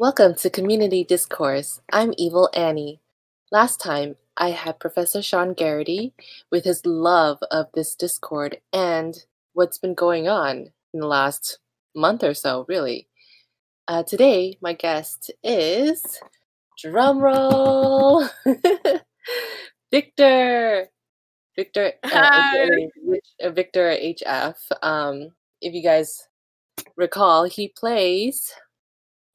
Welcome to Community Discourse. I'm Evil Annie. Last time, I had Professor Sean Garrity with his love of this Discord and what's been going on in the last month or so, really. Uh, today, my guest is drumroll Victor. Victor, uh, Victor HF. Um, if you guys recall, he plays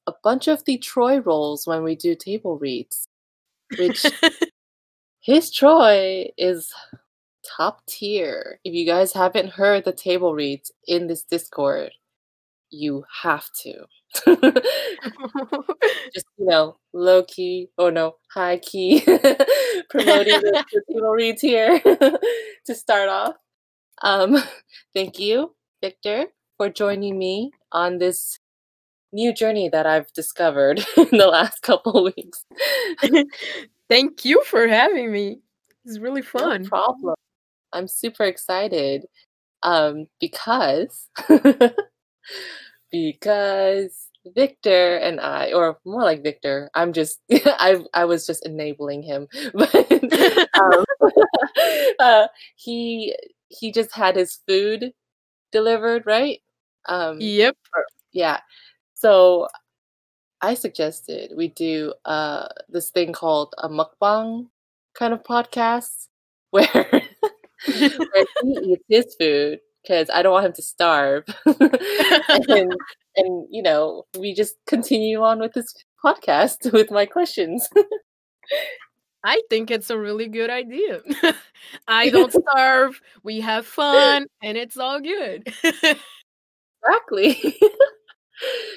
a bunch of the Troy roles when we do table reads, which his Troy is top tier. If you guys haven't heard the table reads in this Discord, you have to. Just you know, low key or no, high key promoting the, the table reads here to start off. Um, thank you, Victor, for joining me on this new journey that I've discovered in the last couple weeks. Thank you for having me. It's really fun. No problem. I'm super excited um, because because Victor and I, or more like Victor, I'm just I I was just enabling him, but um, uh, he he just had his food delivered, right? Um, Yep. yeah. So I suggested we do uh this thing called a mukbang kind of podcast where where he eats his food because I don't want him to starve. and and you know, we just continue on with this podcast with my questions. I think it's a really good idea. I don't starve, we have fun, and it's all good. exactly.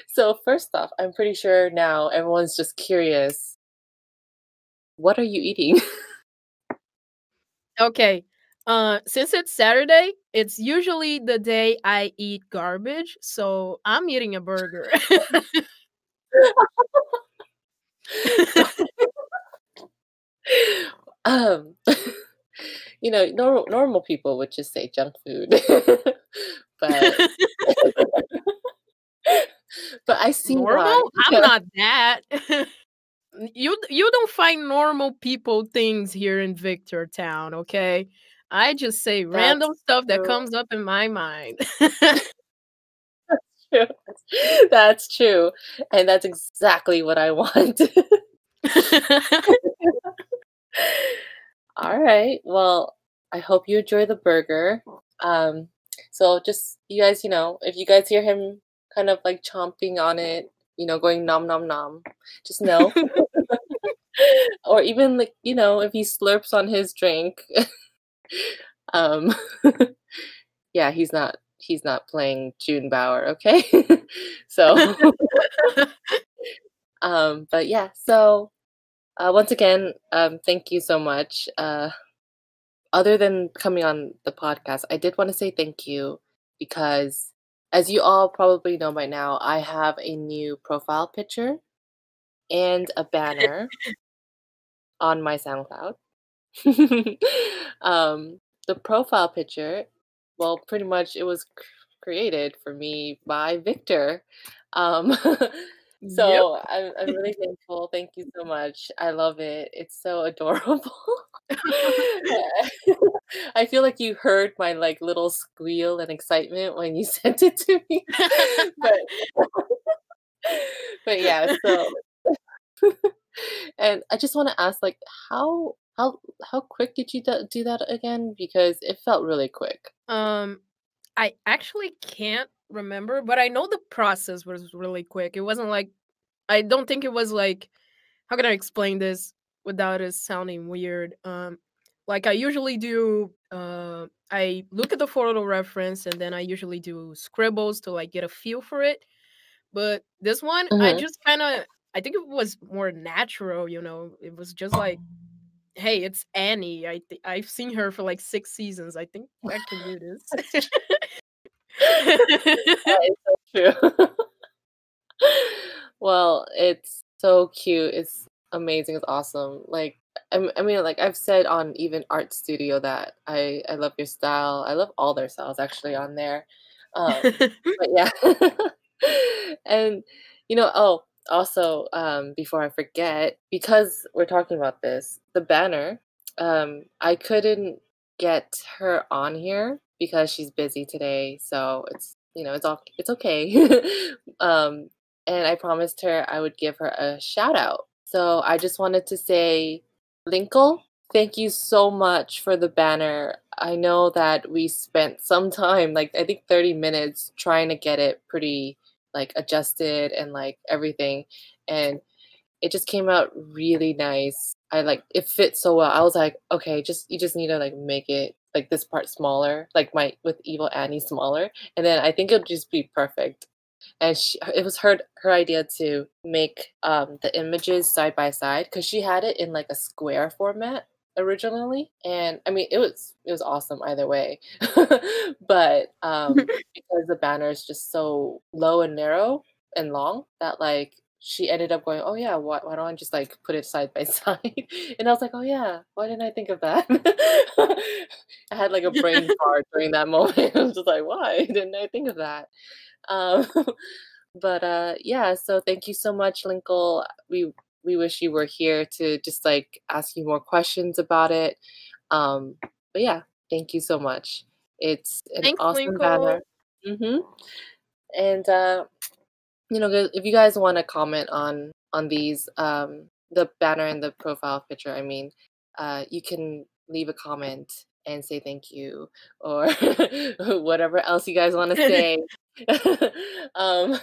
So first off, I'm pretty sure now everyone's just curious. What are you eating? okay. Uh, since it's Saturday, it's usually the day I eat garbage, so I'm eating a burger. um you know normal normal people would just say junk food but but i see normal? I'm not that. you you don't find normal people things here in Victor Town, okay? I just say random stuff that comes up in my mind. That's true. that's true and that's exactly what i want all right well i hope you enjoy the burger um so just you guys you know if you guys hear him kind of like chomping on it you know going nom nom nom just no. or even like you know if he slurps on his drink um yeah he's not he's not playing june bauer okay so um but yeah so uh, once again um thank you so much uh other than coming on the podcast i did want to say thank you because as you all probably know by now i have a new profile picture and a banner on my soundcloud. Um the profile picture well pretty much it was created for me by victor. Um so I'm, I'm really thankful. Thank you so much. I love it. It's so adorable. I feel like you heard my like little squeal and excitement when you sent it to me. But but yeah so and i just want to ask like how how how quick did you do do that again? Because it felt really quick. Um, I actually can't remember, but I know the process was really quick. It wasn't like I don't think it was like how can I explain this without it sounding weird? Um, like I usually do. Uh, I look at the photo reference and then I usually do scribbles to like get a feel for it. But this one, I Mhm. just kind of I think it was more natural. You know, it was just like. Hey, it's Annie. I th- I've seen her for like six seasons. I think I can do this. That is so true. well, it's so cute. It's amazing. It's awesome. Like I mean, like I've said on even Art Studio that I I love your style. I love all their styles actually on there. Um, but yeah, and you know, oh, also, um, before I forget, because we're talking about this, the banner, um, I couldn't get her on here because she's busy today. So it's you know it's all it's okay. um, and I promised her I would give her a shout out. So I just wanted to say, Linckle, thank you so much for the banner. I know that we spent some time, like I think 30 minutes, trying to get it pretty like adjusted and like everything. And it just came out really nice. I like it fit so well. I was like, okay, just you just need to like make it like this part smaller, like my with Evil Annie smaller, and then I think it'll just be perfect. And she, it was her her idea to make um, the images side by side because she had it in like a square format originally, and I mean it was it was awesome either way. but um, because the banner is just so low and narrow and long that like she ended up going, "Oh yeah, why, why don't I just like put it side by side?" And I was like, "Oh yeah, why didn't I think of that?" I had like a brain fart during that moment. I was just like, "Why didn't I think of that?" Um, but uh, yeah, so thank you so much, Linckle. We we wish you were here to just like ask you more questions about it. Um, but yeah, thank you so much. It's an Thanks, awesome Linckle. banner. hmm And uh, you know, if you guys want to comment on on these, um, the banner and the profile picture, I mean, uh, you can leave a comment and say thank you or whatever else you guys want to say. um,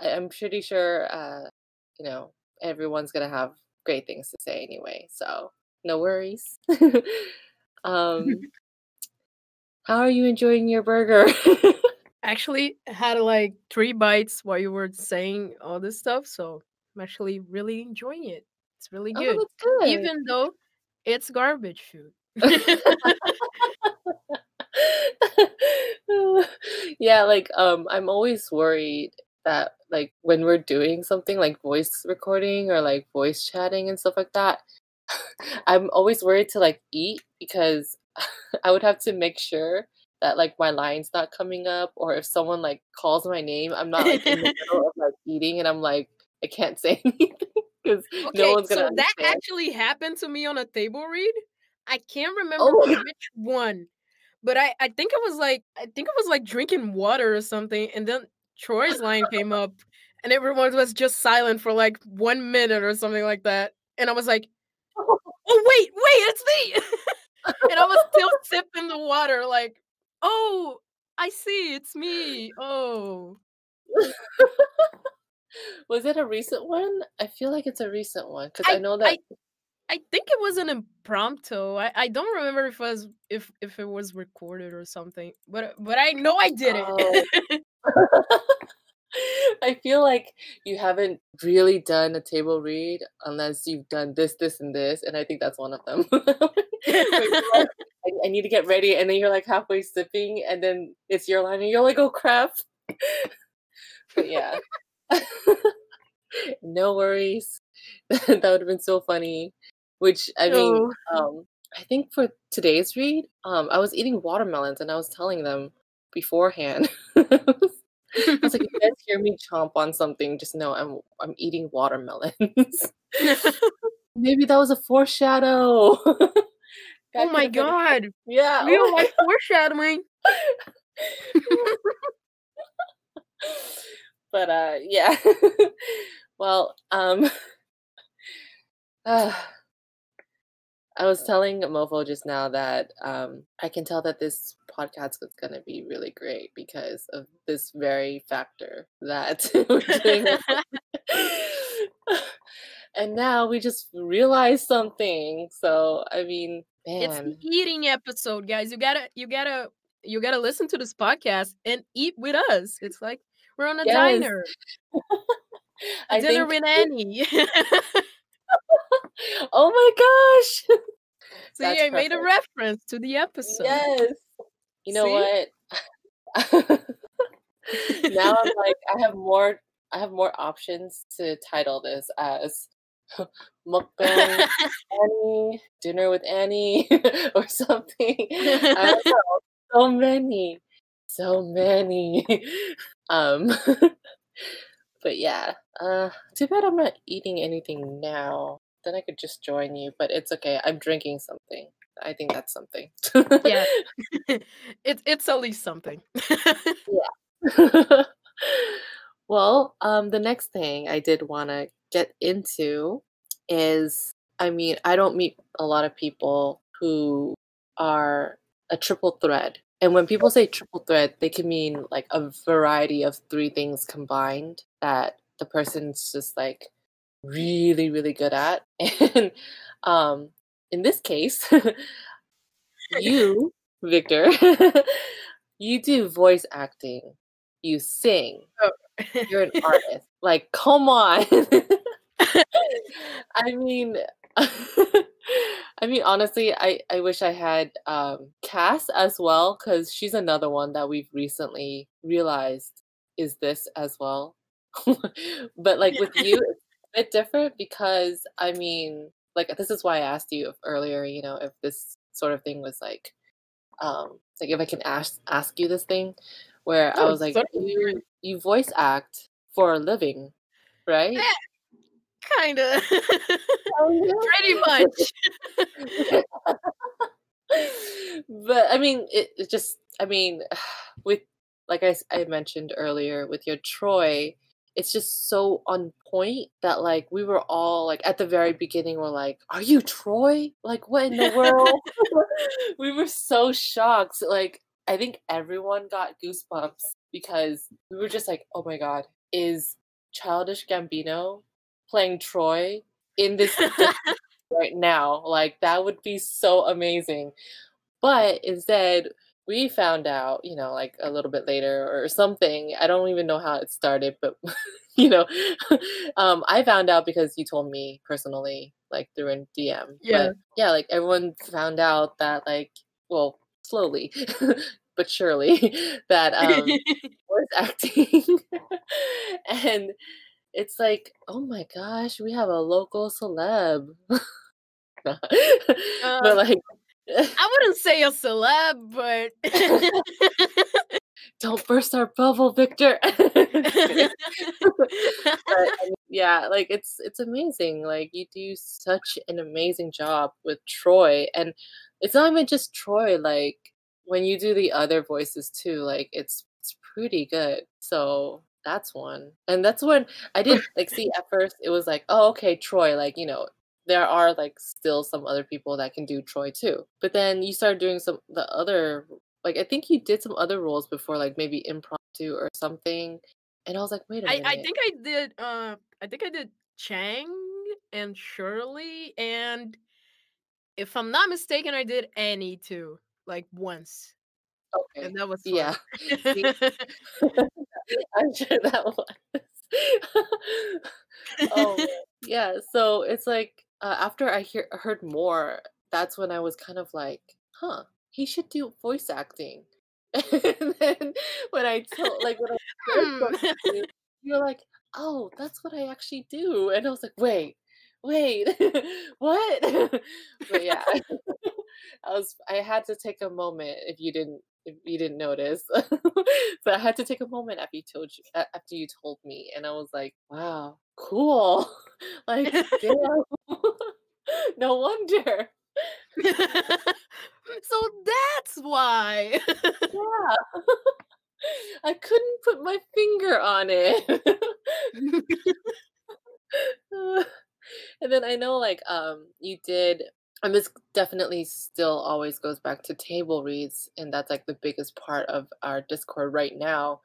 I, I'm pretty sure, uh, you know, everyone's gonna have great things to say anyway, so no worries. um, how are you enjoying your burger? Actually, had like three bites while you were saying all this stuff, so I'm actually really enjoying it. It's really oh, good, that's good. even though it's garbage food. yeah, like um I'm always worried that like when we're doing something like voice recording or like voice chatting and stuff like that, I'm always worried to like eat because I would have to make sure that like my line's not coming up or if someone like calls my name, I'm not like in the middle of like eating and I'm like I can't say anything because no Okay, one's gonna so that actually happened to me on a table read. I can't oh remember Oh, which one, but I I think it was like I think it was like drinking water or something, and then Troy's line came up, and everyone was just silent for like one minute or something like that, and I was like, "Oh wait, wait, it's me!" and I was still sipping the water, like, "Oh, I see, it's me." Oh, was it a recent one? I feel like it's a recent one because I I know that. I think it was an impromptu. I, I don't remember if it was if if it was recorded or something, but but I know I did Oh. I feel like you haven't really done a table read unless you've done this, this, and this, and I think that's one of them. Where like, I, I need to get ready, and then you're like halfway sipping, and then it's your line, and you're like, oh crap. but yeah, no worries. that would have been so funny. Which I mean, oh, um, I think for today's read, um, I was eating watermelons, and I was telling them beforehand. I was like, if you guys hear me chomp on something, just know I'm I'm eating watermelons. Maybe that was a foreshadow. oh my have been god, yeah. Oh my life foreshadowing. but uh yeah. well, um uh, I was telling Mofo just now that um I can tell that this podcast is gonna be really great because of this very factor that we're doing and now we just realized something. So I mean, it's the eating episode, guys. You gotta you gotta you gotta listen to this podcast and eat with us. It's like we're on a yes, diner, a I dinner with Annie. Oh my gosh, See, that's I made a reference to the episode. Yes. You know See? what? now I'm like, I have more. I have more options to title this as mukbang Annie, dinner with Annie, or something. I don't know. So many, so many. Um, but yeah, uh, too bad I'm not eating anything now. Then I could just join you, but it's okay. I'm drinking something. I think that's something. Yeah. It's it's at least something. Yeah. Well, um, the next thing I did wanna get into is I mean, I don't meet a lot of people who are a triple thread. And when people say triple thread, they can mean like a variety of 3 things combined that the person's just like really, really good at. And um, in this case, you, Victor, you do voice acting, you sing, Oh. you're an artist. Like, come on. I mean, I mean, honestly, I I wish I had um, Cass as well because she's another one that we've recently realized is this as well. But like with you, it's a bit different because I mean, like this is why I asked you if, earlier, you know, if this sort of thing was like, um, like if I can ask ask you this thing, where I Oh, was like, you you voice act for a living, right? Eh, kinda. Kinda. Pretty much. But I mean, it, it just, I mean, with, like I, I mentioned earlier, with your Troy, it's just so on point that like we were all like at the very beginning, we're like, are you Troy? Like, what in the world? we were so shocked. Like, I think everyone got goosebumps because we were just like, oh my God, is Childish Gambino playing Troy in this right now. Like that would be so amazing. But instead, we found out, you know, like a little bit later or something. I don't even know how it started, but you know, um, I found out because you told me personally, like through a DM. Yeah. But yeah, like everyone found out that, like, well, slowly but surely, that um, voice acting, and it's like, oh my gosh, we have a local celeb. but Um, like I wouldn't say a celeb, but don't burst our bubble, Victor. But yeah, like it's it's amazing. Like you do such an amazing job with Troy, and it's not even just Troy. Like when you do the other voices too, like it's it's pretty good. So that's one, and that's when I did like see at first it was like, oh okay, Troy. Like you know there are like still some other people that can do Troy too. But then you start doing some the other like I think you did some other roles before, like maybe impromptu or something. And I was like, wait a I minute. I think I did uh I think I did Chang and Shirley and if I'm not mistaken I did Annie too like once Okay. and that was fun. Yeah. I'm sure that was. oh. Yeah. So it's like uh, after I hear heard more, that's when I was kind of like, huh, he should do voice acting. And then when I told like when I first Hmm. you, you're like, oh, that's what I actually do. And I was like, wait, wait, what? but yeah. I was I had to take a moment if you didn't if you didn't notice. but I had to take a moment after you told you after you told me and I was like, wow, cool. like damn. no wonder. so that's why. Yeah. I couldn't put my finger on it. and then I know like um you did and this definitely still always goes back to table reads and that's like the biggest part of our discord right now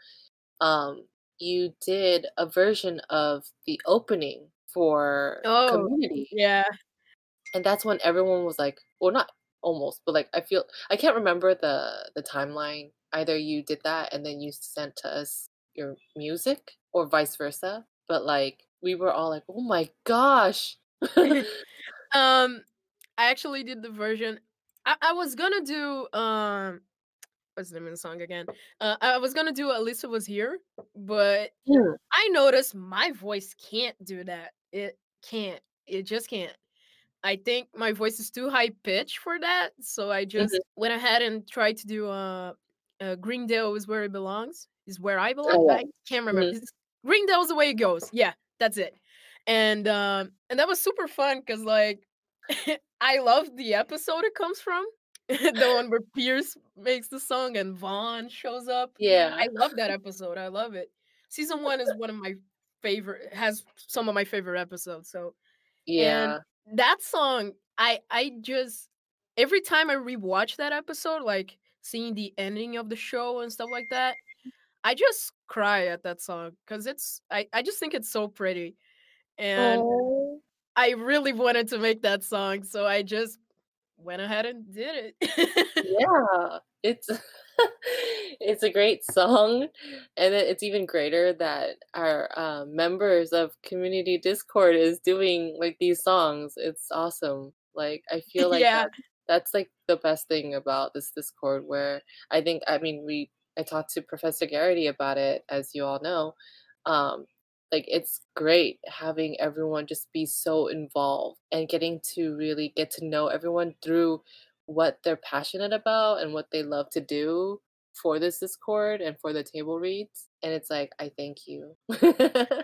um you did a version of the opening for oh, community yeah. And that's when everyone was like well not almost but like i feel i can't remember the the timeline either you did that and then you sent to us your music or vice versa but like we were all like oh my gosh Um, I actually did the version. I, I was gonna do um, what's the name of the song again? Uh, I was gonna do Alyssa was here, but Mm, I noticed my voice can't do that. It can't. It just can't. I think my voice is too high pitched for that, so I mhm. just went ahead and tried to do uh, uh Greendale is where it belongs. Is where I belong. oh I can't yeah remember. mhm. Is Greendale's the way it goes. Yeah, that's it. And um and that was super fun because like I love the episode it comes from. the one where Pierce makes the song and Vaughn shows up. Yeah. I love that episode. I love it. Season one is one of my favorite has some of my favorite episodes. So Yeah. and that song, I I just every time I rewatch that episode, like seeing the ending of the show and stuff like that, I just cry at that song because it's I, I just think it's so pretty. And Oh. I really wanted to make that song, so I just went ahead and did it. Yeah. It's it's a great song, and it's even greater that our, um, members of community Discord is doing, like, these songs. It's awesome. Like, I feel like yeah. that that's, like, the best thing about this Discord where I think I mean, we I talked to Professor Garrity about it, as you all know. Um, like, it's great having everyone just be so involved and getting to really get to know everyone through what they're passionate about and what they love to do for this Discord and for the table reads, and it's like, I thank you. I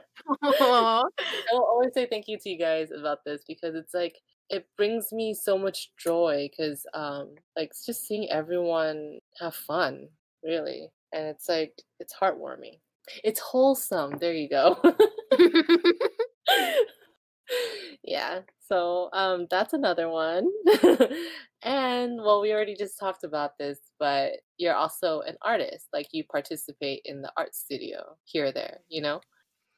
will always say thank you to you guys about this because it's like it brings me so much joy because um like it's just seeing everyone have fun, really. And it's like it's heartwarming. It's wholesome. There you go. yeah. So um that's another one. and well we already just talked about this, but you're also an artist. Like you participate in the art studio here there, you know?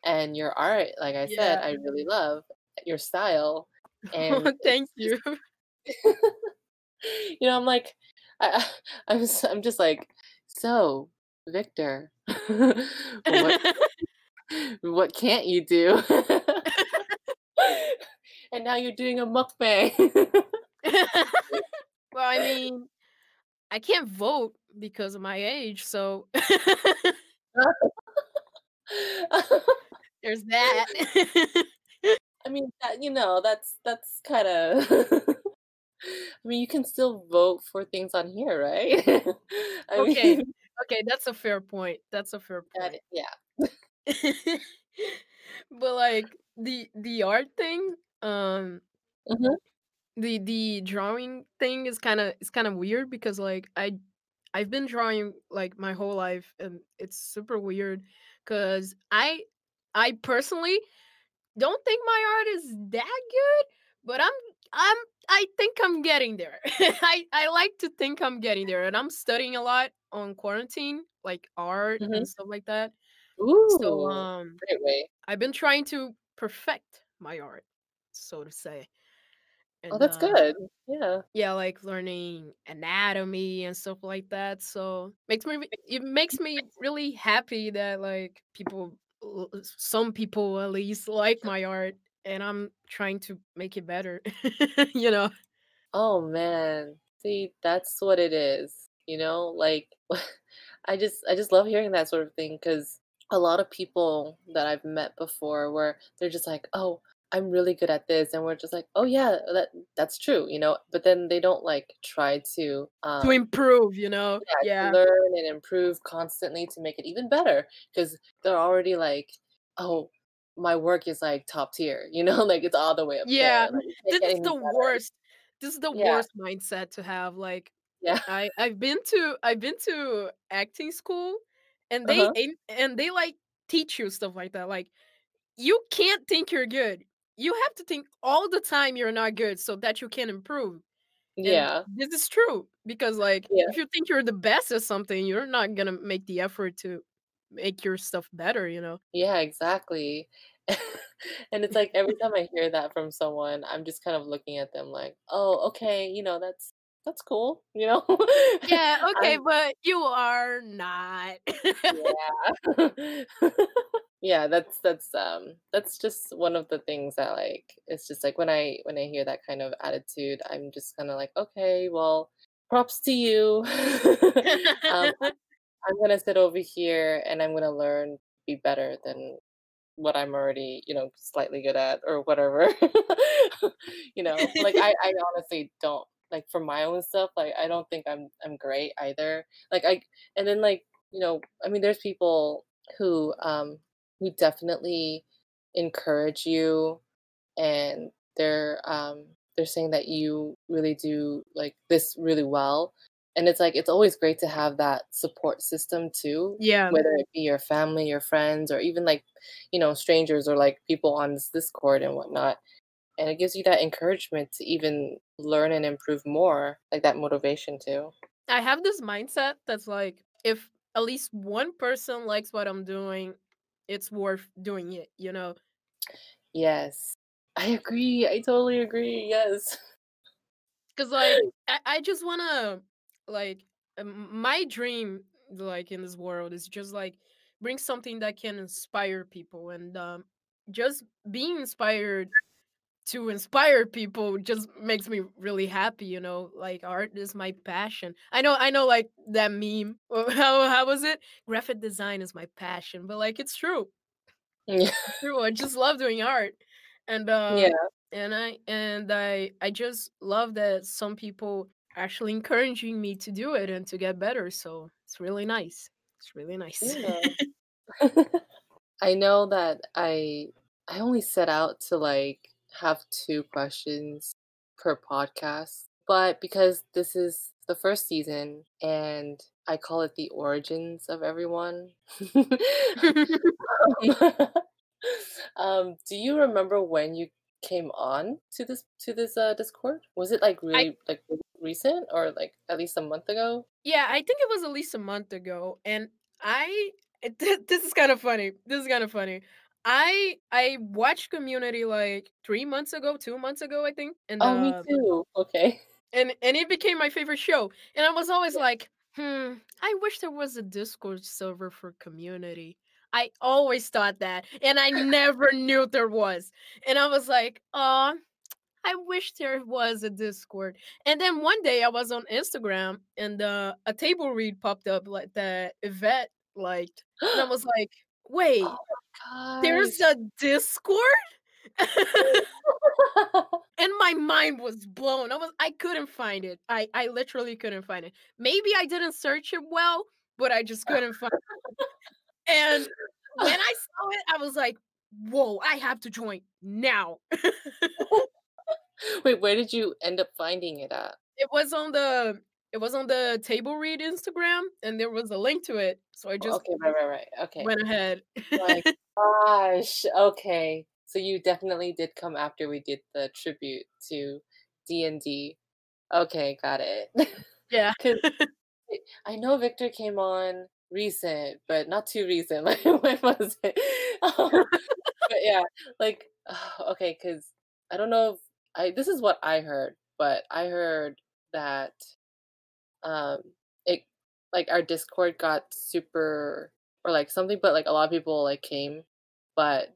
And your art, like I said. I really love your style, and Thank you. you know, I'm like, I, I'm i'm just like, so Victor, what what can't you do? And now you're doing a mukbang. well, I mean, I can't vote because of my age, so there's that. I mean, that, you know, that's that's kind of. I mean, you can still vote for things on here, right? Okay. mean, Okay, that's a fair point. That's a fair that, point. yeah. but like the the art thing, um hmm the the drawing thing is kind of it's kind of weird because like I I've been drawing like my whole life and it's super weird cuz I I personally don't think my art is that good, but I'm I'm I think I'm getting there. I I like to think I'm getting there and I'm studying a lot on quarantine like art hmm and stuff like that. So um. I've been trying to perfect my art so to say. Oh, that's uh good. Yeah. yeah, like learning anatomy and stuff like that. So makes me it makes me really happy that like people some people at least like my art and I'm trying to make it better. you know. Oh man. See, that's what it is. You know, like I just I just love hearing that sort of thing because a lot of people that I've met before where they're just like, "Oh, I'm really good at this." And we're just like, "Oh yeah, that that's true," you know? But then they don't like try to To um improve, you know. yeah, to Yeah. learn and improve constantly to make it even better because they're already like, "Oh, my work is like top tier," you know? Like it's all the way up Yeah. there. Like This is the better. worst. This is the Yeah. worst mindset to have like Yeah. I I've been to I've been to acting school and they Uh-huh. aim and they like teach you stuff like that. Like you can't think you're good. You have to think all the time you're not good so that you can improve. And Yeah. this is true because like Yeah. if you think you're the best at something, you're not gonna make the effort to make your stuff better, you know? Yeah, exactly. And it's like every time I hear that from someone, I'm just kind of looking at them like, "Oh, okay, you know, that's that's cool," you know? Yeah, okay, I'm but you are not. yeah. Yeah, that's that's, um, that's just one of the things that, like it's just like when I when I hear that kind of attitude, I'm just kinda like, "Okay, well, props to you." Um, I'm gonna sit over here and I'm gonna learn, be better than what I'm already, you know, slightly good at or whatever. You know, like I I honestly don't like for my own stuff, like I don't think I'm I'm great either. Like I and then like, you know, I mean there's people who um who definitely encourage you and they're um they're saying that you really do like this really well and it's like it's always great to have that support system too Yeah. whether it be your family your friends or even like you know strangers or like people on this discord and whatnot and it gives you that encouragement to even learn and improve more like that motivation too I have this mindset that's like if at least one person likes what I'm doing, it's worth doing it, you know? yes i agree i totally agree yes Cause like I, I just wanna like my dream like in this world is just like bring something that can inspire people and um just being inspired to inspire people just makes me really happy, you know. Like art is my passion. I know I know like that meme. How how was it? Graphic design is my passion, but like it's true. yeah True. I just love doing art. And yeah um and I and I I just love that some people actually encouraging me to do it and to get better. So it's really nice. It's really nice. yeah I know that I I only set out to like have two questions per podcast, but because this is the first season and I call it the origins of everyone. um, do you remember when you came on to this to this uh Discord? Was it like I really like recent or like at least a month ago? Yeah, I think it was at least a month ago, and I it- this is kind of funny. This is kind of funny. I I watched Community like three months ago, two months ago, I think, and Oh, me uh, too. Okay. and and it became my favorite show. And I was always like, hmm, I wish there was a Discord server for Community. I always thought that, and I never knew there was. And I was like, oh, I wish there was a Discord. And then one day I was on Instagram and uh, a table read popped up like that Yvette liked. And I was like, wait, My there's a Discord? and my mind was blown. I was I couldn't find it. I I literally couldn't find it. Maybe I didn't search it well, but I just couldn't find it. And when I saw it, I was like, whoa, I have to join now. Wait, where did you end up finding it at? It was on the it was on the table read Instagram and there was a link to it. So I just okay, right, right, right. Okay. went ahead. My gosh. Okay. So you definitely did come after we did the tribute to D&D. Okay, got it. yeah. I know Victor came on recent, but not too recent. Like when was it? Um, but yeah, like okay, because I don't know if I this is what I heard, but I heard that um it like our Discord got super or like something, but like a lot of people like came, but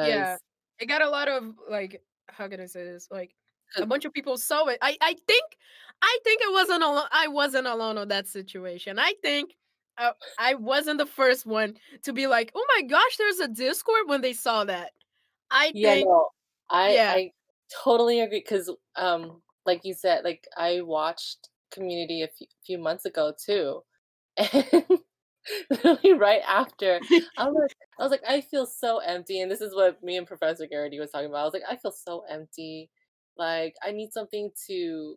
Yeah. because It got a lot of like how can I say this? Like a bunch of people saw it. I I think I think it wasn't alone. I wasn't alone on that situation. I think uh, I wasn't the first one to be like, "Oh my gosh, there's a Discord" when they saw that. I yeah, think no, I yeah. I totally agree because um like you said, like I watched Community a few, few months ago too, and literally right after I was like, I was like, I feel so empty, and this is what me and Professor Garrity was talking about. I was like, I feel so empty. Like I need something to,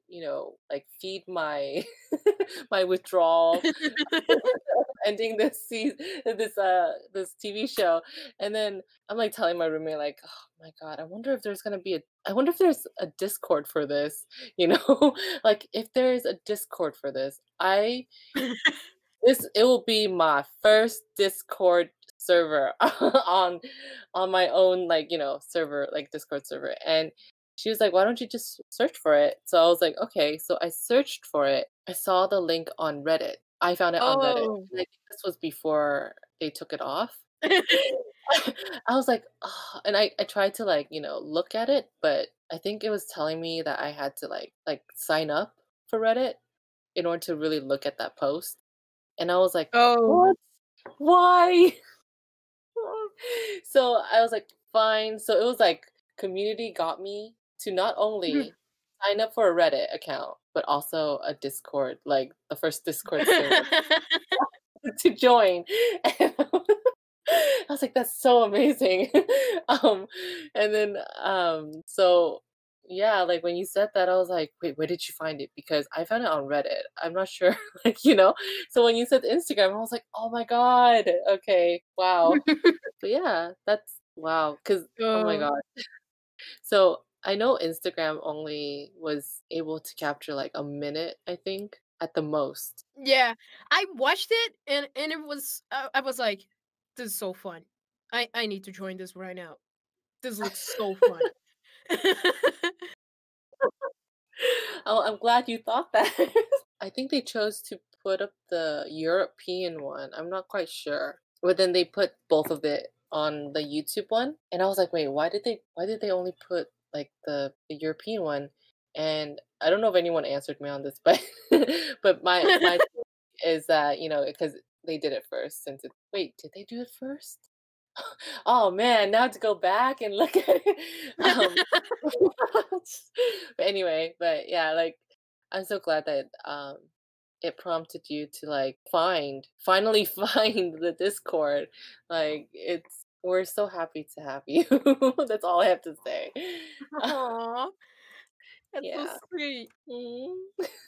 you know, like feed my my withdrawal ending this season, this uh this TV show, and then I'm like telling my roommate like, oh my god, I wonder if there's gonna be a, I wonder if there's a Discord for this, you know, like if there's a Discord for this, I this it will be my first Discord server on on my own like you know server like Discord server, and she was like, why don't you just search for it? So I was like, okay, so I searched for it. I saw the link on Reddit. I found it on Reddit. Oh. and I think this was before they took it off. I was like, oh, and I, I tried to like, you know, look at it, but I think it was telling me that I had to like like sign up for Reddit in order to really look at that post. And I was like, oh. what? Why? so I was like, fine. So it was like community got me to not hmm. only sign up for a Reddit account, but also a Discord, like the first Discord server to join. And I was like, "That's so amazing." um, and then um, so yeah, like when you said that, I was like, "Wait, where did you find it?" Because I found it on Reddit. I'm not sure, like you know. So when you said Instagram, I was like, "Oh my god, okay, wow." But yeah, that's wow. Because oh my Oh. god. So I know Instagram only was able to capture like a minute, I think, at the most. Yeah, I watched it and and it was I I was like, "This is so fun. I I need to join this right now. This looks so fun." Oh, I'm glad you thought that. I think they chose to put up the European one. I'm not quite sure. But then they put both of it on the YouTube one, and I was like, "Wait, why did they why did they only put like the the European one?" And I don't know if anyone answered me on this, but but my my is that, you know, because they did it first since it Wait, did they do it first? Oh man, now to go back and look at it. Um, but anyway, but yeah, like I'm so glad that um it prompted you to like find finally find the Discord. Like it's we're so happy to have you. That's all I have to say. Aw, that's so yeah. sweet. Mhm.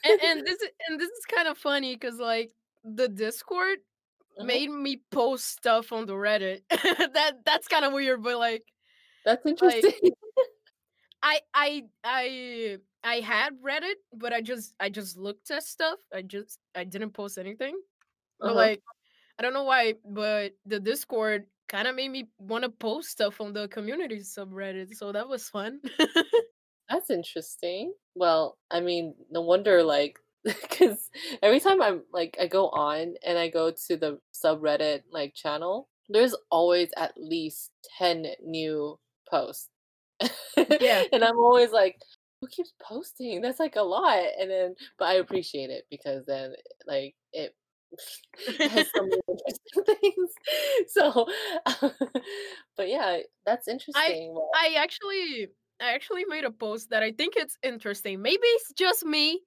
And and this is and this is kind of funny because like, the Discord uh-huh. made me post stuff on the Reddit. That that's kinda weird, but, like That's like, interesting. I I I I had Reddit, but I just I just looked at stuff. I just I didn't post anything. But, uh-huh. like, I don't know why, but the Discord kinda made me wanna post stuff on the community subreddit, so that was fun. That's interesting. Well, I mean, no wonder, like, because every time I'm like, I go on and I go to the subreddit like channel, there's always at least 10 new posts. Yeah. and I'm always like, who keeps posting? That's like a lot. And then, but I appreciate it because then, like, has so many interesting things. So, but yeah, that's interesting. Well, I actually I actually made a post that I think it's interesting. Maybe it's just me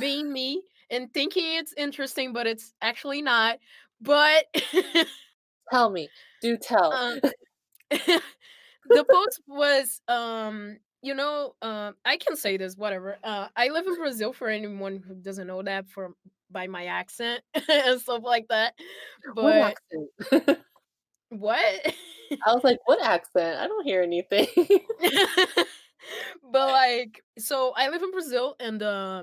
being me and thinking it's interesting, but it's actually not. But tell me, do tell. um, the post was um you know um I can say this whatever. Uh, I live in Brazil for anyone who doesn't know that from by my accent and stuff like that. What But accent? what? I was like, "What accent? I don't hear anything." but like so I live in Brazil and uh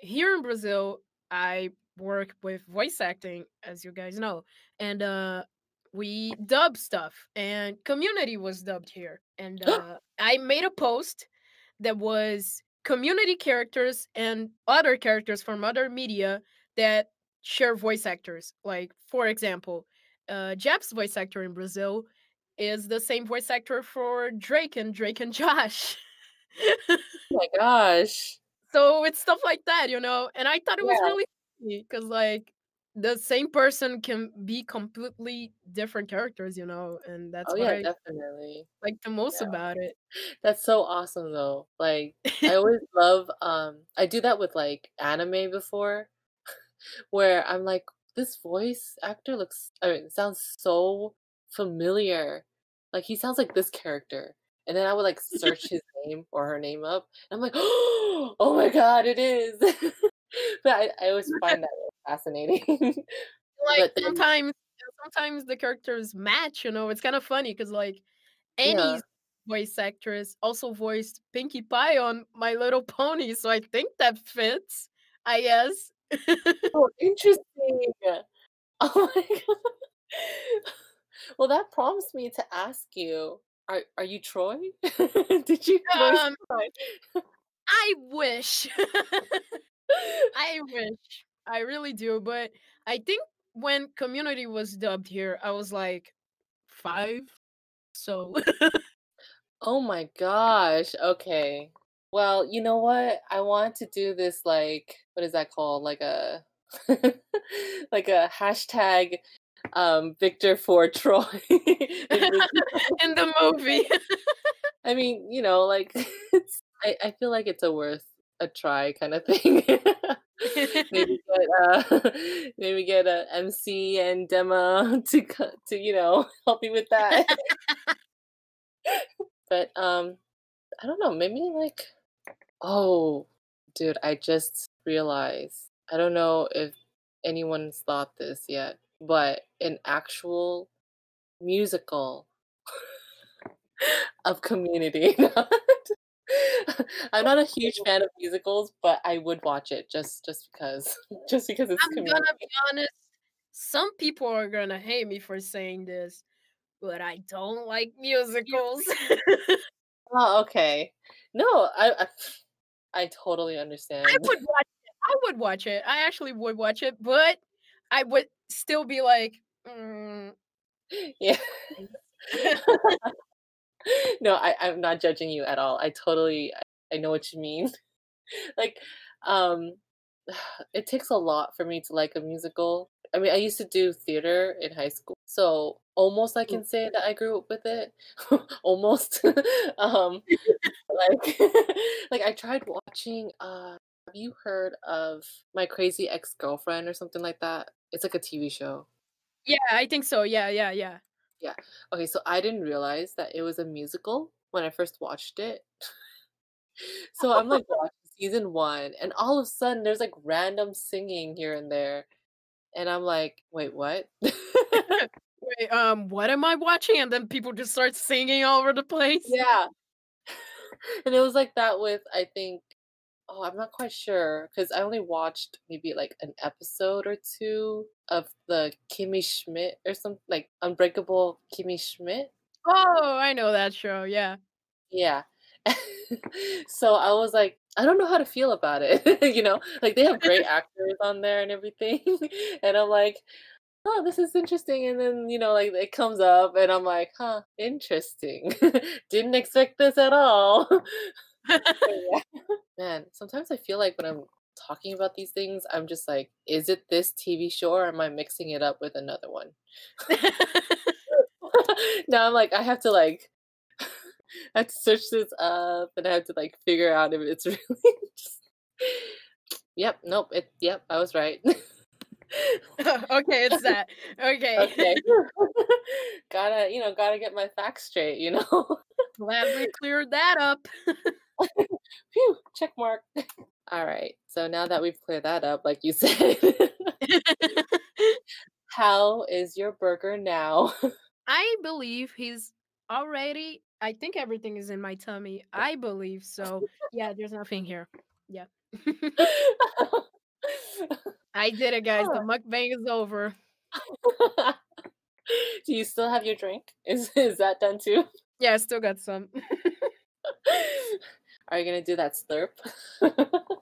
here in Brazil, I work with voice acting, as you guys know, and uh, we dub stuff, and Community was dubbed here, and uh, I made a post that was community characters and other characters from other media that share voice actors. Like, for example, uh, Jap's voice actor in Brazil is the same voice actor for Drake and Drake and Josh. Oh my gosh. So it's stuff like that, you know, and I thought it was Yeah. really funny because like the same person can be completely different characters, you know, and Oh, that's what yeah, I definitely. like the most Yeah. about it. That's so awesome, though. Like, I always love, um I do that with, like, anime before, where I'm like, "This voice actor looks I mean, sounds so familiar. Like, he sounds like this character." And then I would, like, search his name or her name up, and I'm like, "Oh my god, it is." But I I always find that fascinating. Like then sometimes sometimes the characters match, you know, it's kind of funny because like yeah. Voice actress also voiced Pinkie Pie on My Little Pony, so I think that fits, I guess. Oh, interesting. Oh my god. Well, that prompts me to ask you, are are you Troy? Did you um? I wish. I wish. I really do, but I think when Community was dubbed here, I was like 5, so Oh my gosh, okay. Well, you know what? I want to do this, like what is that called? Like a like a hashtag, um, Victor for Troy in the movie. I mean, you know, like, it's I I feel like it's a worth a try kinda thing. maybe get uh, maybe get a MC and demo to to you know help me with that. but um, I don't know. Maybe like oh, dude, I just realized. I don't know if anyone's thought this yet, but an actual musical of Community. I'm not a huge fan of musicals, but I would watch it just just because just because it's I'm Community. gonna be honest. Some people are gonna hate me for saying this, but I don't like musicals. Oh, okay. No, I I, I totally understand. I would watch it. I would watch it. I actually would watch it, but I would still be like, mm. yeah. no, I, I'm not judging you at all. I totally I, know what you mean. like, um it takes a lot for me to like a musical. I mean, I used to do theater in high school, so almost I Mm. can say that I grew up with it. almost. um like like I tried watching uh have you heard of My Crazy Ex-Girlfriend or something like that? It's like a TV show. yeah, I think so. Yeah, yeah, yeah. Yeah. Okay, so I didn't realize that it was a musical when I first watched it. So I'm like watching season 1 and all of a sudden there's like random singing here and there and I'm like, "Wait, what?" Wait, um, what am I watching? And then people just start singing all over the place. Yeah. And it was like that with I think oh, I'm not quite sure because I only watched maybe like an episode or 2 of the Kimmy Schmidt or something like Unbreakable Kimmy Schmidt. Oh, I know that show. Yeah. Yeah. so I was like, I don't know how to feel about it. you know, like they have great actors on there and everything. and I'm like, oh, this is interesting. And then, you know, like it comes up and I'm like, huh, interesting. Didn't expect this at all. Man, sometimes I feel like when I'm talking about these things, I'm just like, is it this TV show or am I mixing it up with another one? now I'm like, I have to like I have to search this up and I have to like figure out if it's really just Yep, nope, it yep, I was right. okay, it's that. Okay. okay. gotta, you know, gotta get my facts straight, you know. Glad we cleared that up. Phew, check mark. All right. So now that we've cleared that up, like you said, how is your burger now? I believe he's already. I think everything is in my tummy. I believe so. Yeah, there's nothing here. Yeah. I did it, guys. The mukbang is over. Do you still have your drink? Is is that done too? Yeah, I still got some. Are you gonna do that slurp?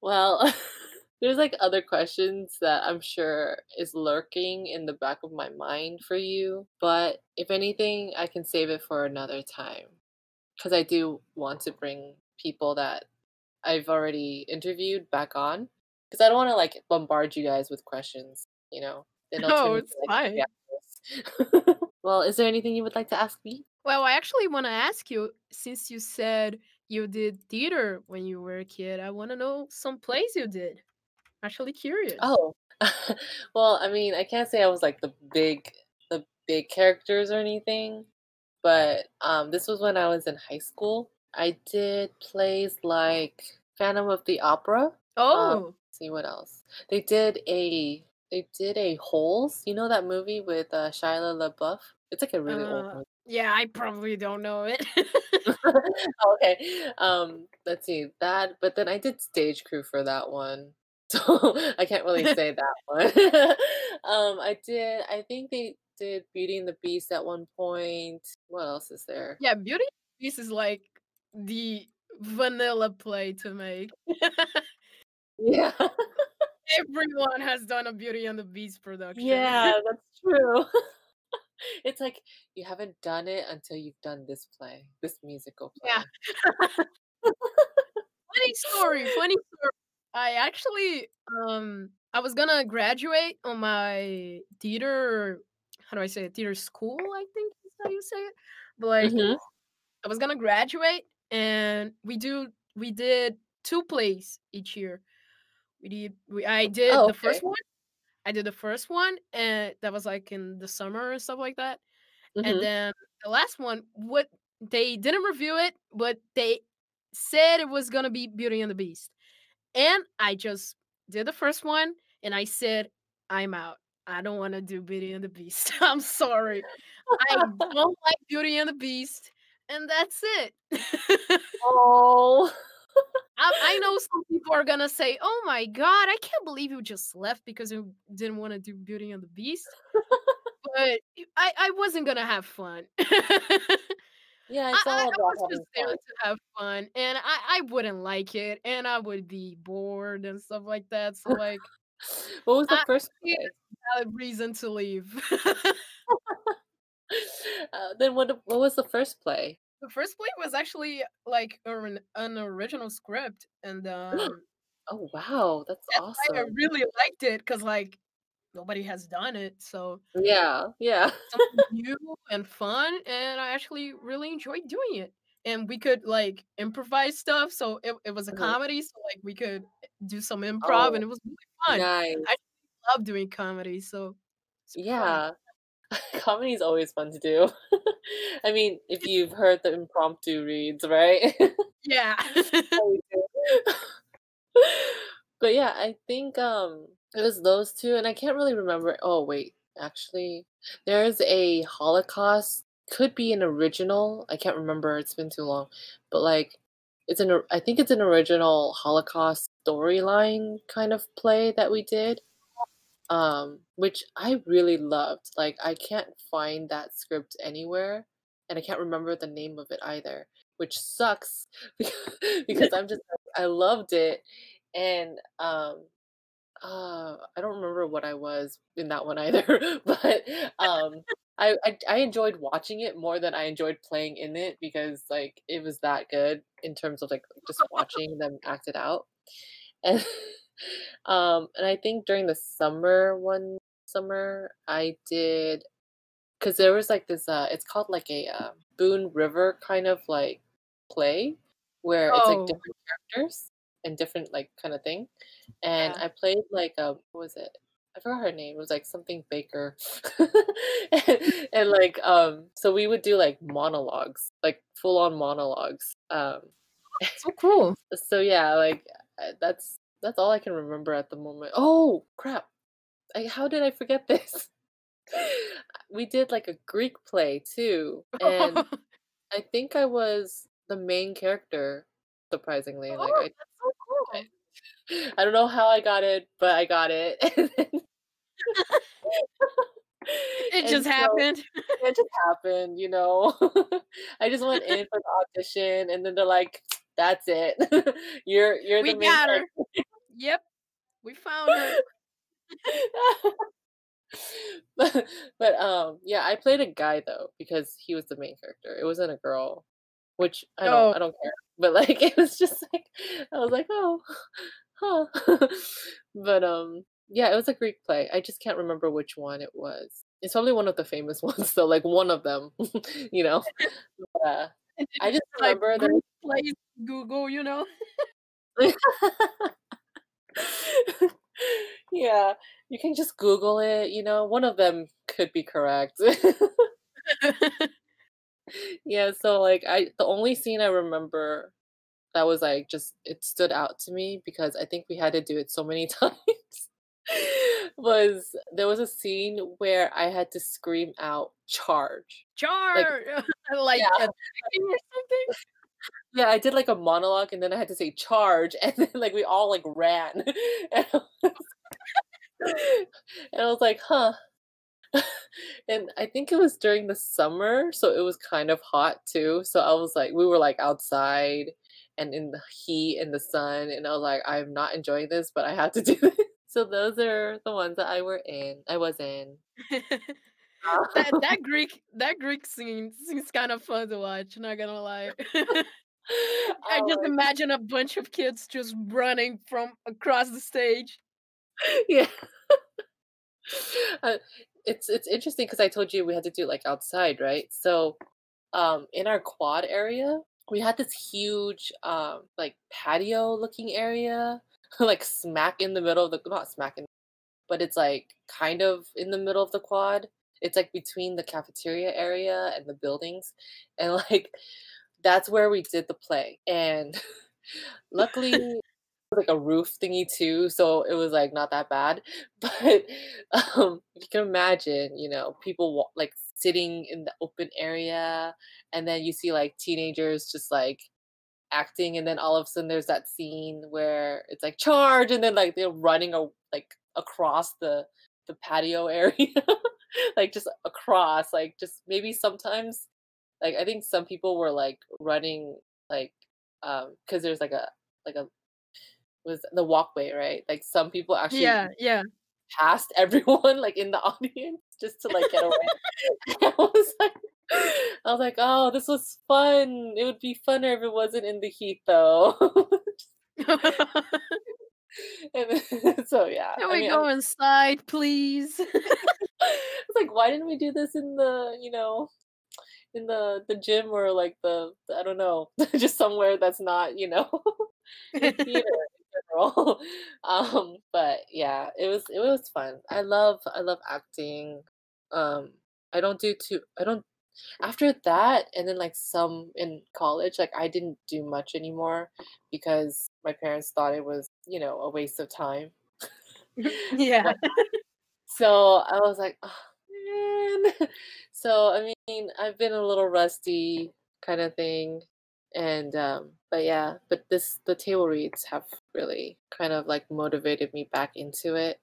well, there's like other questions that I'm sure is lurking in the back of my mind for you, but if anything, I can save it for another time because I do want to bring people that I've already interviewed back on because I don't want to like bombard you guys with questions, you know. Then No, it's like, fine. well, is there anything you would like to ask me? Well, I actually want to ask you since you said you did theater when you were a kid, I want to know some plays you did. Actually curious. Oh, well, I mean, I can't say I was like the big, the big characters or anything, but um, this was when I was in high school. I did plays like Phantom of the Opera. Oh, see what else? They did a, they did a Holes. You know that movie with uh, Shia LaBeouf? It's like a really old Uh, movie. yeah, I probably don't know it. okay. Um, let's see that, but then I did stage crew for that one. So I can't really say that one. um, I did I think they did Beauty and the Beast at one point. What else is there? yeah, Beauty and the Beast is like the vanilla play to make. Yeah. Everyone has done a Beauty and the Beast production. yeah, that's true. it's like you haven't done it until you've done this play, this musical play. Yeah. funny story, funny story. I actually um I was gonna graduate on my theater how do I say it? Theater school, I think is how you say it. But like Mhm. I was gonna graduate and we do we did two plays each year. We did we I did Oh, the first okay. one. I did the first one and that was like in the summer and stuff like that. And Mhm. then the last one, what they didn't review it, but they said it was gonna be Beauty and the Beast. And I just did the first one and I said, I'm out. I don't want to do Beauty and the Beast. I'm sorry. I don't like Beauty and the Beast. And that's it. Oh. I, I know some people are gonna say, "Oh my god, I can't believe you just left because you didn't want to do Beauty and the Beast." but I, I wasn't gonna have fun. Yeah, I, it's I all about was having just there fun. to have fun, and I, I wouldn't like it, and I would be bored and stuff like that. So like, What was the I first valid reason to leave. Uh, then what what was the first play? The first play was actually like an, an original script, and um, Oh, wow, that's why I really liked it because like nobody has done it, so Yeah, yeah. new and fun, and I actually really enjoyed doing it. And we could like improvise stuff, so it, it was a Mhm. comedy, so like we could do some improv, and Oh, it was really fun. nice. I love doing comedy, so. Yeah. Comedy is always fun to do. I mean, if you've heard the impromptu reads, right? Yeah. But yeah, I think um it was those two, and I can't really remember. Oh wait, actually, there's a Holocaust. Could be an original. I can't remember. It's been too long. But like, it's an. I think it's an original Holocaust storyline kind of play that we did. Um, which I really loved. Like, I can't find that script anywhere, and I can't remember the name of it either, which sucks because, I'm just I loved it, and um, uh, I don't remember what I was in that one either, but um, I, I I enjoyed watching it more than I enjoyed playing in it because like it was that good in terms of like just watching them act it out. And um, and I think during the summer one summer I did because there was like this uh, it's called like a uh, Boone River kind of like play where it's like Oh, different characters and different like kind of thing and yeah. I played like a what was it? I forgot her name. It was like something Baker. and, and like um so we would do like monologues, like full on monologues. Um So cool. so yeah, like uh, that's that's all I can remember at the moment. Oh, crap. I, how did I forget this? we did like a Greek play too, and I think I was the main character surprisingly. Like Oh, I that's so cool. I don't know how I got it, but I got it. It just so happened. it just happened, you know. I just went in for the audition and then they're like, that's it. You're you're We the main character. Yep, we found her. but, but um yeah, I played a guy though because he was the main character. It wasn't a girl, which I don't Oh, I don't care. But like it was just like I was like, "Oh, huh." But um yeah, it was a Greek play. I just can't remember which one it was. It's probably one of the famous ones though, like one of them, you know. But, uh, I just like remember Greek plays Google, you know? Yeah, you can just Google it, you know, one of them could be correct. Yeah, so, like, I the only scene I remember that was, like, just it stood out to me because I think we had to do it so many times was there was a scene where I had to scream out, "Charge." Like like yeah, or something? Yeah, I did, like, a monologue, and then I had to say, "Charge," and then, like, we all, like, ran, and I was and I was like, "Huh." And I think it was during the summer, so it was kind of hot too, so I was like we were, like, outside and in the heat and the sun, and I was like, "I'm not enjoying this, but I have to do this." So those are the ones that I were in I was in. That that Greek that Greek scene seems kind of fun to watch, not gonna lie. I Oh just my imagine a bunch of kids just running from across the stage. yeah. Uh, it's it's interesting because I told you we had to do, like, outside, right? So, um, in our quad area, we had this huge um like patio looking area like smack in the middle of the not smack in but it's like kind of in the middle of the quad it's like between the cafeteria area and the buildings and like that's where we did the play and luckily like a roof thingy too so it was like not that bad but um you can imagine you know people like sitting in the open area and then you see like teenagers just like acting and then all of a sudden there's that scene where it's like charge and then like they're running a, like across the the patio area like just across like just maybe sometimes like i think some people were like running like um because there's like a like a was the walkway right like some people actually Yeah, yeah. past everyone like in the audience just to like get away. I was like I was like, oh, this was fun. It would be funner if it wasn't in the heat though. and then, so yeah. Can I we mean, go I'm- inside, please? it's like why didn't we do this in the, you know, in the the gym or like the I don't know, just somewhere that's not, you know, theater in general. Um, but yeah, it was it was fun. I love I love acting. Um, I don't do too. I don't after that, and then like some in college. Like I didn't do much anymore because my parents thought it was you know a waste of time. yeah. So I was like, oh, man. So I mean, I've been a little rusty, kind of thing, and um, but yeah, but this the table reads have really kind of like motivated me back into it,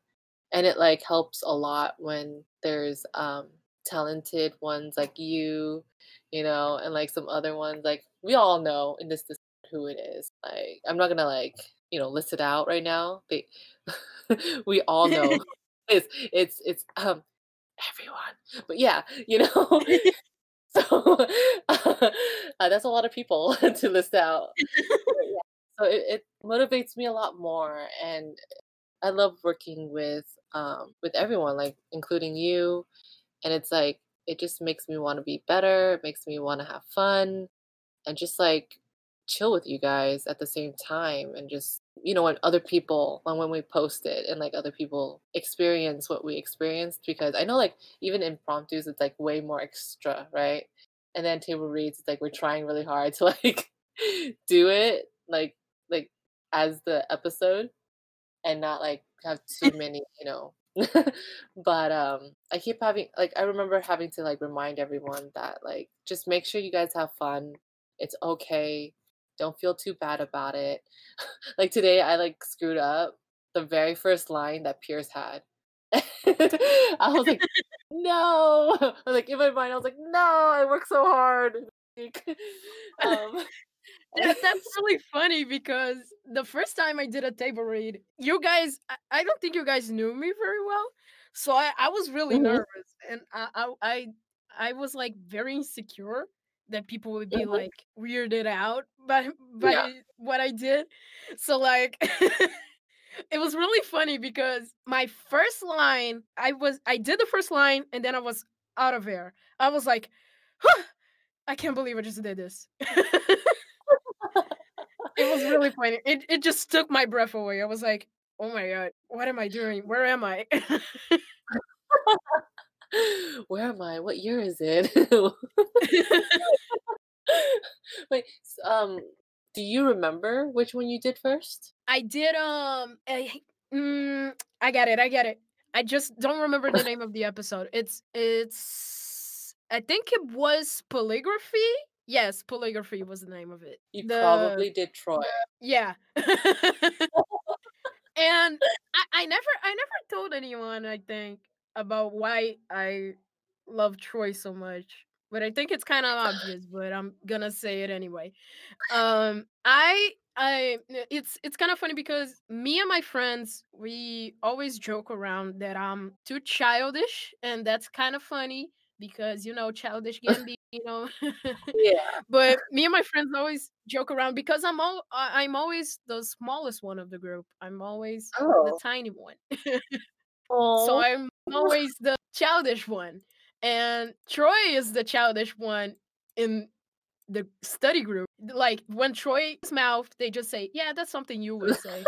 and it like helps a lot when there's um talented ones like you, you know, and like some other ones like we all know in this, this who it is. Like I'm not gonna like you know list it out right now. They we all know it's it's it's um everyone but yeah you know so uh, that's a lot of people to list out yeah, so it, it motivates me a lot more and i love working with um with everyone like including you and it's like it just makes me want to be better it makes me want to have fun and just like chill with you guys at the same time and just you know when other people when, when we post it and like other people experience what we experienced because i know like even impromptus it's like way more extra right? And then table reads it's like we're trying really hard to like do it like like as the episode and not like have too many you know but um i keep having like i remember having to like remind everyone that like just make sure you guys have fun. It's okay. Don't feel too bad about it. Like today i like screwed up the very first line that pierce had. I was like no. I was like in my mind i was like no i worked so hard. Um, That, that's really funny because the first time I did a table read, you guys, I, I don't think you guys knew me very well. So I, I was really Mhm. nervous and I, I, I, was like very insecure that people would be Mhm. like weirded out by, by Yeah. what I did. So like, it was really funny because my first line, I was, I did the first line and then I was out of air. I was like, huh, I can't believe I just did this. It was really funny. It it just took my breath away. I was like, "Oh my god, what am I doing? Where am I?" Where am I? What year is it? Wait, um, do you remember which one you did first? I did um I, mm, I got it. I get it. I just don't remember the name of the episode. It's it's I think it was polygraphy. Yes, polygraphy was the name of it. You The- probably did Troy. Yeah. and I, I never I never told anyone, I think, about why I love Troy so much. But I think it's kind of obvious, but I'm gonna say it anyway. Um I I it's it's kind of funny because me and my friends we always joke around that I'm too childish and that's kind of funny because you know childish can be you know Yeah. but me and my friends always joke around because I'm all I'm always the smallest one of the group. I'm always the Oh. tiny one. so I'm always the childish one. And Troy is the childish one in the study group. Like when Troy's mouth, they just say, "Yeah, that's something you would say,"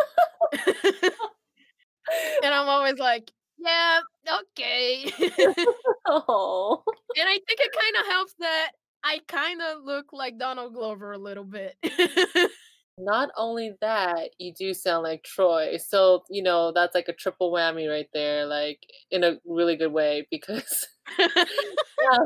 and I'm always like, "Yeah, okay." oh. and I think it kind of helps that I kind of look like Donald Glover a little bit. Not only that, you do sound like Troy. So, you know, that's like a triple whammy right there, like in a really good way because yeah,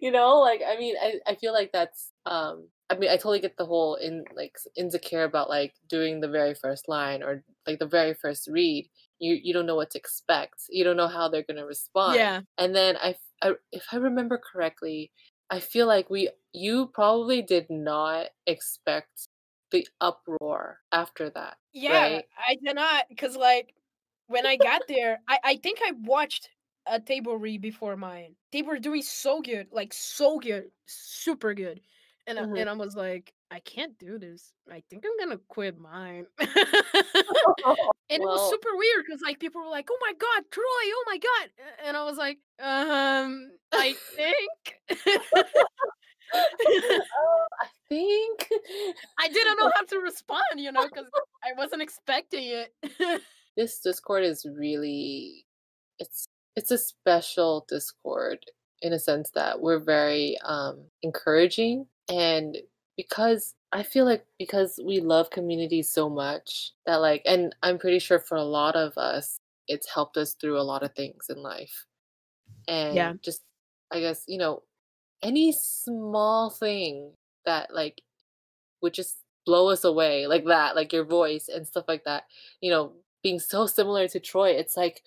you know, like I mean, I, I feel like that's um I mean, I totally get the whole in like insecure about like doing the very first line or like the very first read. You you don't know what to expect. You don't know how they're gonna respond. Yeah. And then I, I if I remember correctly, I feel like we you probably did not expect the uproar after that. Yeah, right? I did not because like when I got there, I I think I watched a table read before mine. They were doing so good, like so good, super good, and I- Mhm. and I was like, I can't do this. I think I'm gonna quit mine. And it was super weird because like people were like, "Oh my god, Troy! Oh my god!" And I was like, "Um, I think." oh, I think I didn't know how to respond, you know, because I wasn't expecting it. this Discord is really it's it's a special Discord in a sense that we're very um encouraging and because I feel like because we love community so much that like and I'm pretty sure for a lot of us it's helped us through a lot of things in life. And Yeah. just I guess, you know, any small thing that like would just blow us away like that, like your voice and stuff like that. You know, being so similar to Troy, it's like,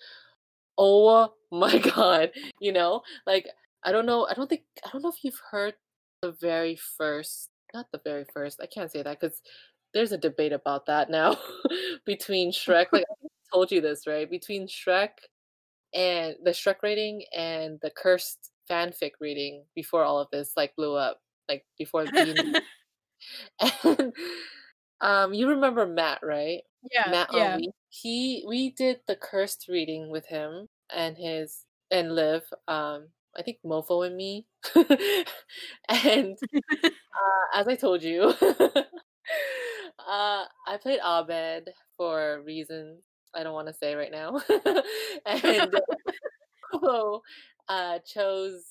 oh my god, you know, like I don't know, I don't think I don't know if you've heard the very first, not the very first, I can't say that because there's a debate about that now between Shrek. Like I told you this, right? Between Shrek and the Shrek rating and the cursed fanfic reading before all of this like blew up, like before the and um you remember Matt, right? yeah, Matt yeah. He we did the cursed reading with him and his and Liv. Um, I think Mofo and me. and uh, as I told you, uh, I played Abed for reasons I don't want to say right now, and Mofo uh, chose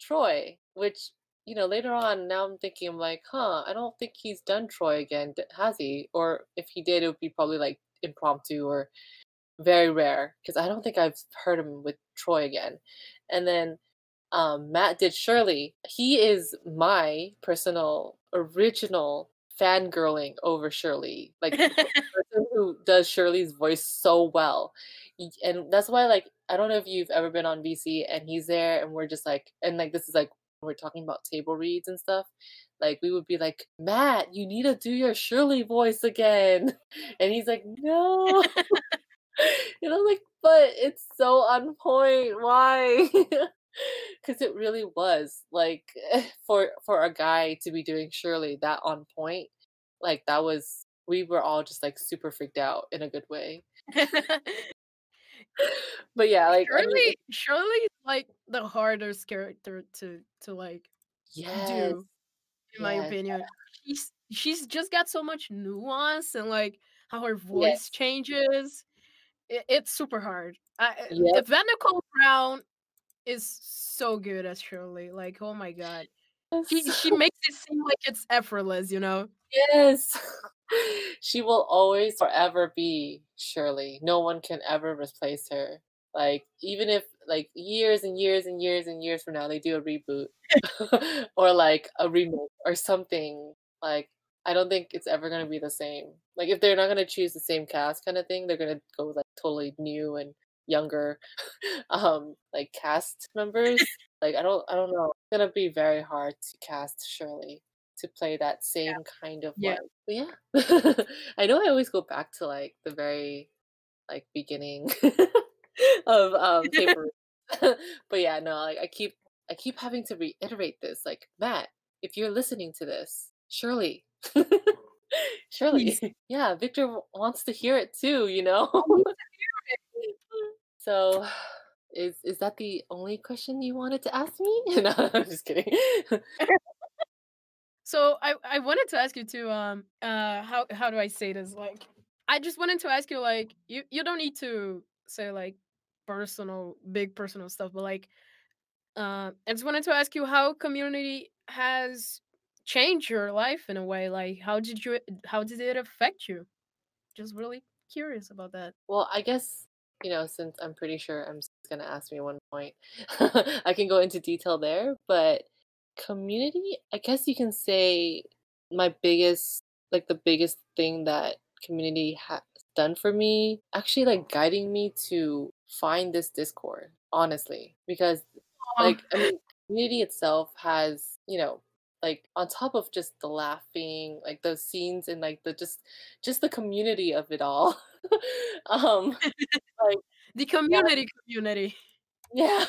Troy, which you know later on. Now I'm thinking, I'm like, huh, I don't think he's done Troy again, has he? Or if he did, it would be probably like impromptu or very rare because I don't think I've heard him with Troy again. And then um, Matt did Shirley. He is my personal original fangirling over Shirley, like the person who does Shirley's voice so well. And that's why, like, I don't know if you've ever been on VC and he's there, and we're just like, and like, this is like, we're talking about table reads and stuff. Like, we would be like, Matt, you need to do your Shirley voice again. And he's like, no. you know, like, but it's so on point. Why? Because it really was like for for a guy to be doing Shirley that on point, like that was we were all just like super freaked out in a good way. But yeah, like I mean, Shirley, Shirley's like the hardest character to to like yes, do, in my yes. opinion. She's she's just got so much nuance and like how her voice Yes. changes. It, it's super hard. I, Yep. Yvette Nicole Brown is so good as Shirley, like oh my god, she she makes it seem like it's effortless, you know. Yes. she will always forever be Shirley. No one can ever replace her. Like even if like years and years and years and years from now they do a reboot or like a remake or something, like I don't think it's ever gonna be the same. Like if they're not gonna choose the same cast kind of thing, they're gonna go like totally new and younger um like cast members. Like I don't I don't know. It's gonna be very hard to cast Shirley to play that same kind of Yeah. yeah i know i always go back to like the very like beginning of um paper but yeah no like i keep i keep having to reiterate this like matt if you're listening to this surely surely yeah victor wants to hear it too you know so is is that the only question you wanted to ask me no i'm just kidding So I I wanted to ask you too. Um, uh, how how do I say this? Like, I just wanted to ask you. Like, you you don't need to say like personal, big personal stuff, but like, uh, I just wanted to ask you how community has changed your life in a way. Like, how did you how did it affect you? Just really curious about that. Well, I guess, you know, since I'm pretty sure I'm going to ask me one point, I can go into detail there. But community, I guess you can say my biggest, like the biggest thing that community has done for me, actually like guiding me to find this discord, honestly. Because, like, I mean, community itself has, you know, like on top of just the laughing like the scenes and like the just just the community of it all um like the community yeah. community yeah.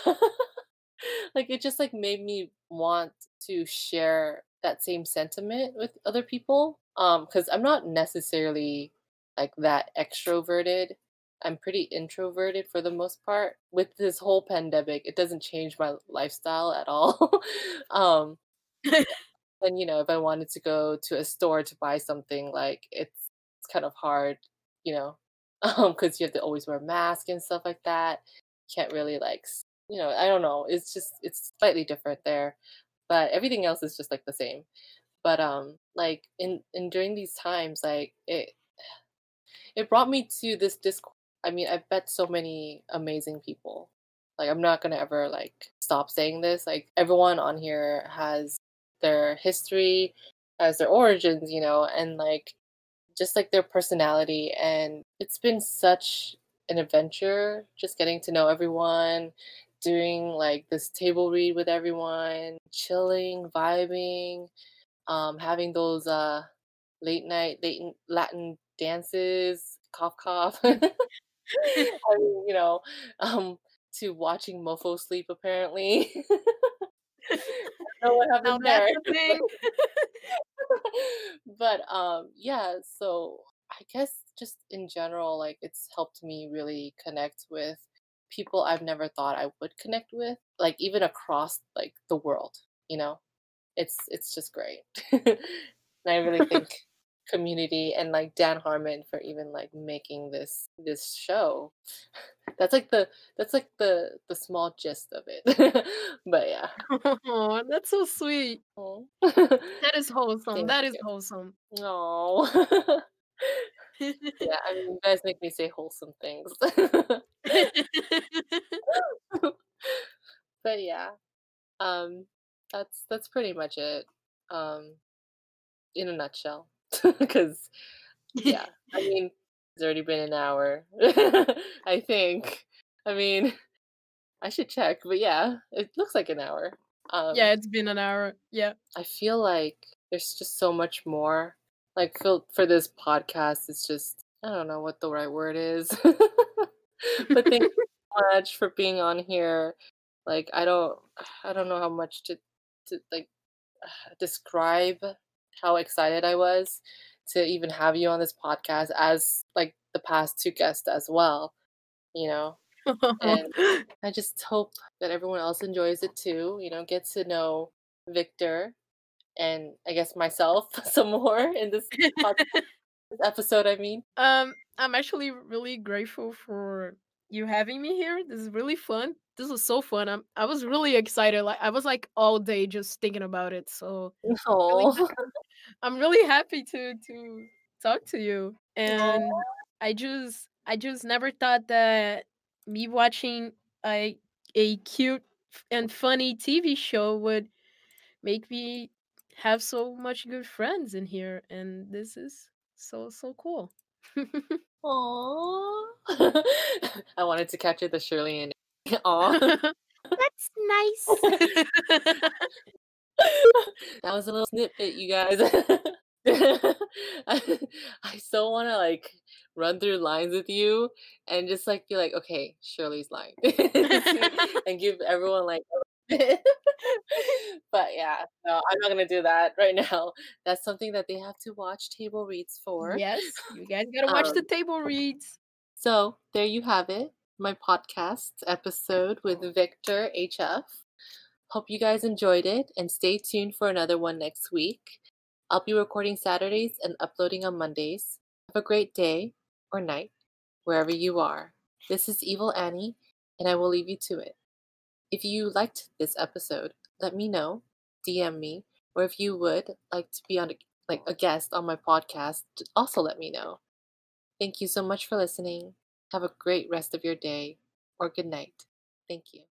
Like it just like made me want to share that same sentiment with other people um because i'm not necessarily like that extroverted. I'm pretty introverted for the most part. With this whole pandemic it doesn't change my lifestyle at all. Um and you know, if I wanted to go to a store to buy something, like it's it's kind of hard, you know, um, because you have to always wear a mask and stuff like that. Can't really like, you know, I don't know. It's just it's slightly different there, but everything else is just like the same. But um, like in in during these times, like it it brought me to this discord. I mean, I've met so many amazing people. Like I'm not gonna ever like stop saying this. Like everyone on here has their history, as their origins, you know, and like just like their personality. And it's been such an adventure just getting to know everyone, doing like this table read with everyone, chilling, vibing, um, having those uh, late night Latin, Latin dances, cough, cough. I mean, you know, um, to watching Mofo sleep apparently. know what happened there. but um yeah, so I guess just in general, like it's helped me really connect with people I've never thought I would connect with, like even across like the world, you know? It's it's just great. and I really think community and like Dan Harmon for even like making this this show. That's like the that's like the the small gist of it. but yeah. Oh, that's so sweet. that is wholesome. Thank that is you. wholesome. No. yeah, I mean you guys make me say wholesome things. but yeah. Um that's that's pretty much it. Um in a nutshell because yeah i mean it's already been an hour i think. I mean i should check but yeah it looks like an hour. Um, yeah it's been an hour yeah. I feel like there's just so much more. Like for, for this podcast it's just i don't know what the right word is. But thank you so much for being on here. Like i don't i don't know how much to to like describe how excited I was to even have you on this podcast as like the past two guests as well, you know. and I just hope that everyone else enjoys it too, you know, get to know Victor and I guess myself some more in this podcast episode, I mean. Um I'm actually really grateful for you having me here. This is really fun. This was so fun. I'm I was really excited. Like I was like all day just thinking about it. So really, I'm really happy to to talk to you. Oh. And Aww. I just I just never thought that me watching a a cute and funny TV show would make me have so much good friends in here and this is so so cool. Aww. I wanted to capture the Shirley and Aw. That's nice. that was a little snippet, you guys. I, I still want to like run through lines with you and just like be like, okay, Shirley's line, and give everyone like. but yeah, no, I'm not gonna do that right now. That's something that they have to watch table reads for. Yes, you guys gotta watch um, the table reads. So there you have it, my podcast episode with Victor HF. Hope you guys enjoyed it and stay tuned for another one next week. I'll be recording Saturdays and uploading on Mondays. Have a great day or night, wherever you are. This is Evil Annie, and I will leave you to it. If you liked this episode, let me know, DM me, or if you would like to be on a, like a guest on my podcast, also let me know. Thank you so much for listening. Have a great rest of your day or good night. Thank you.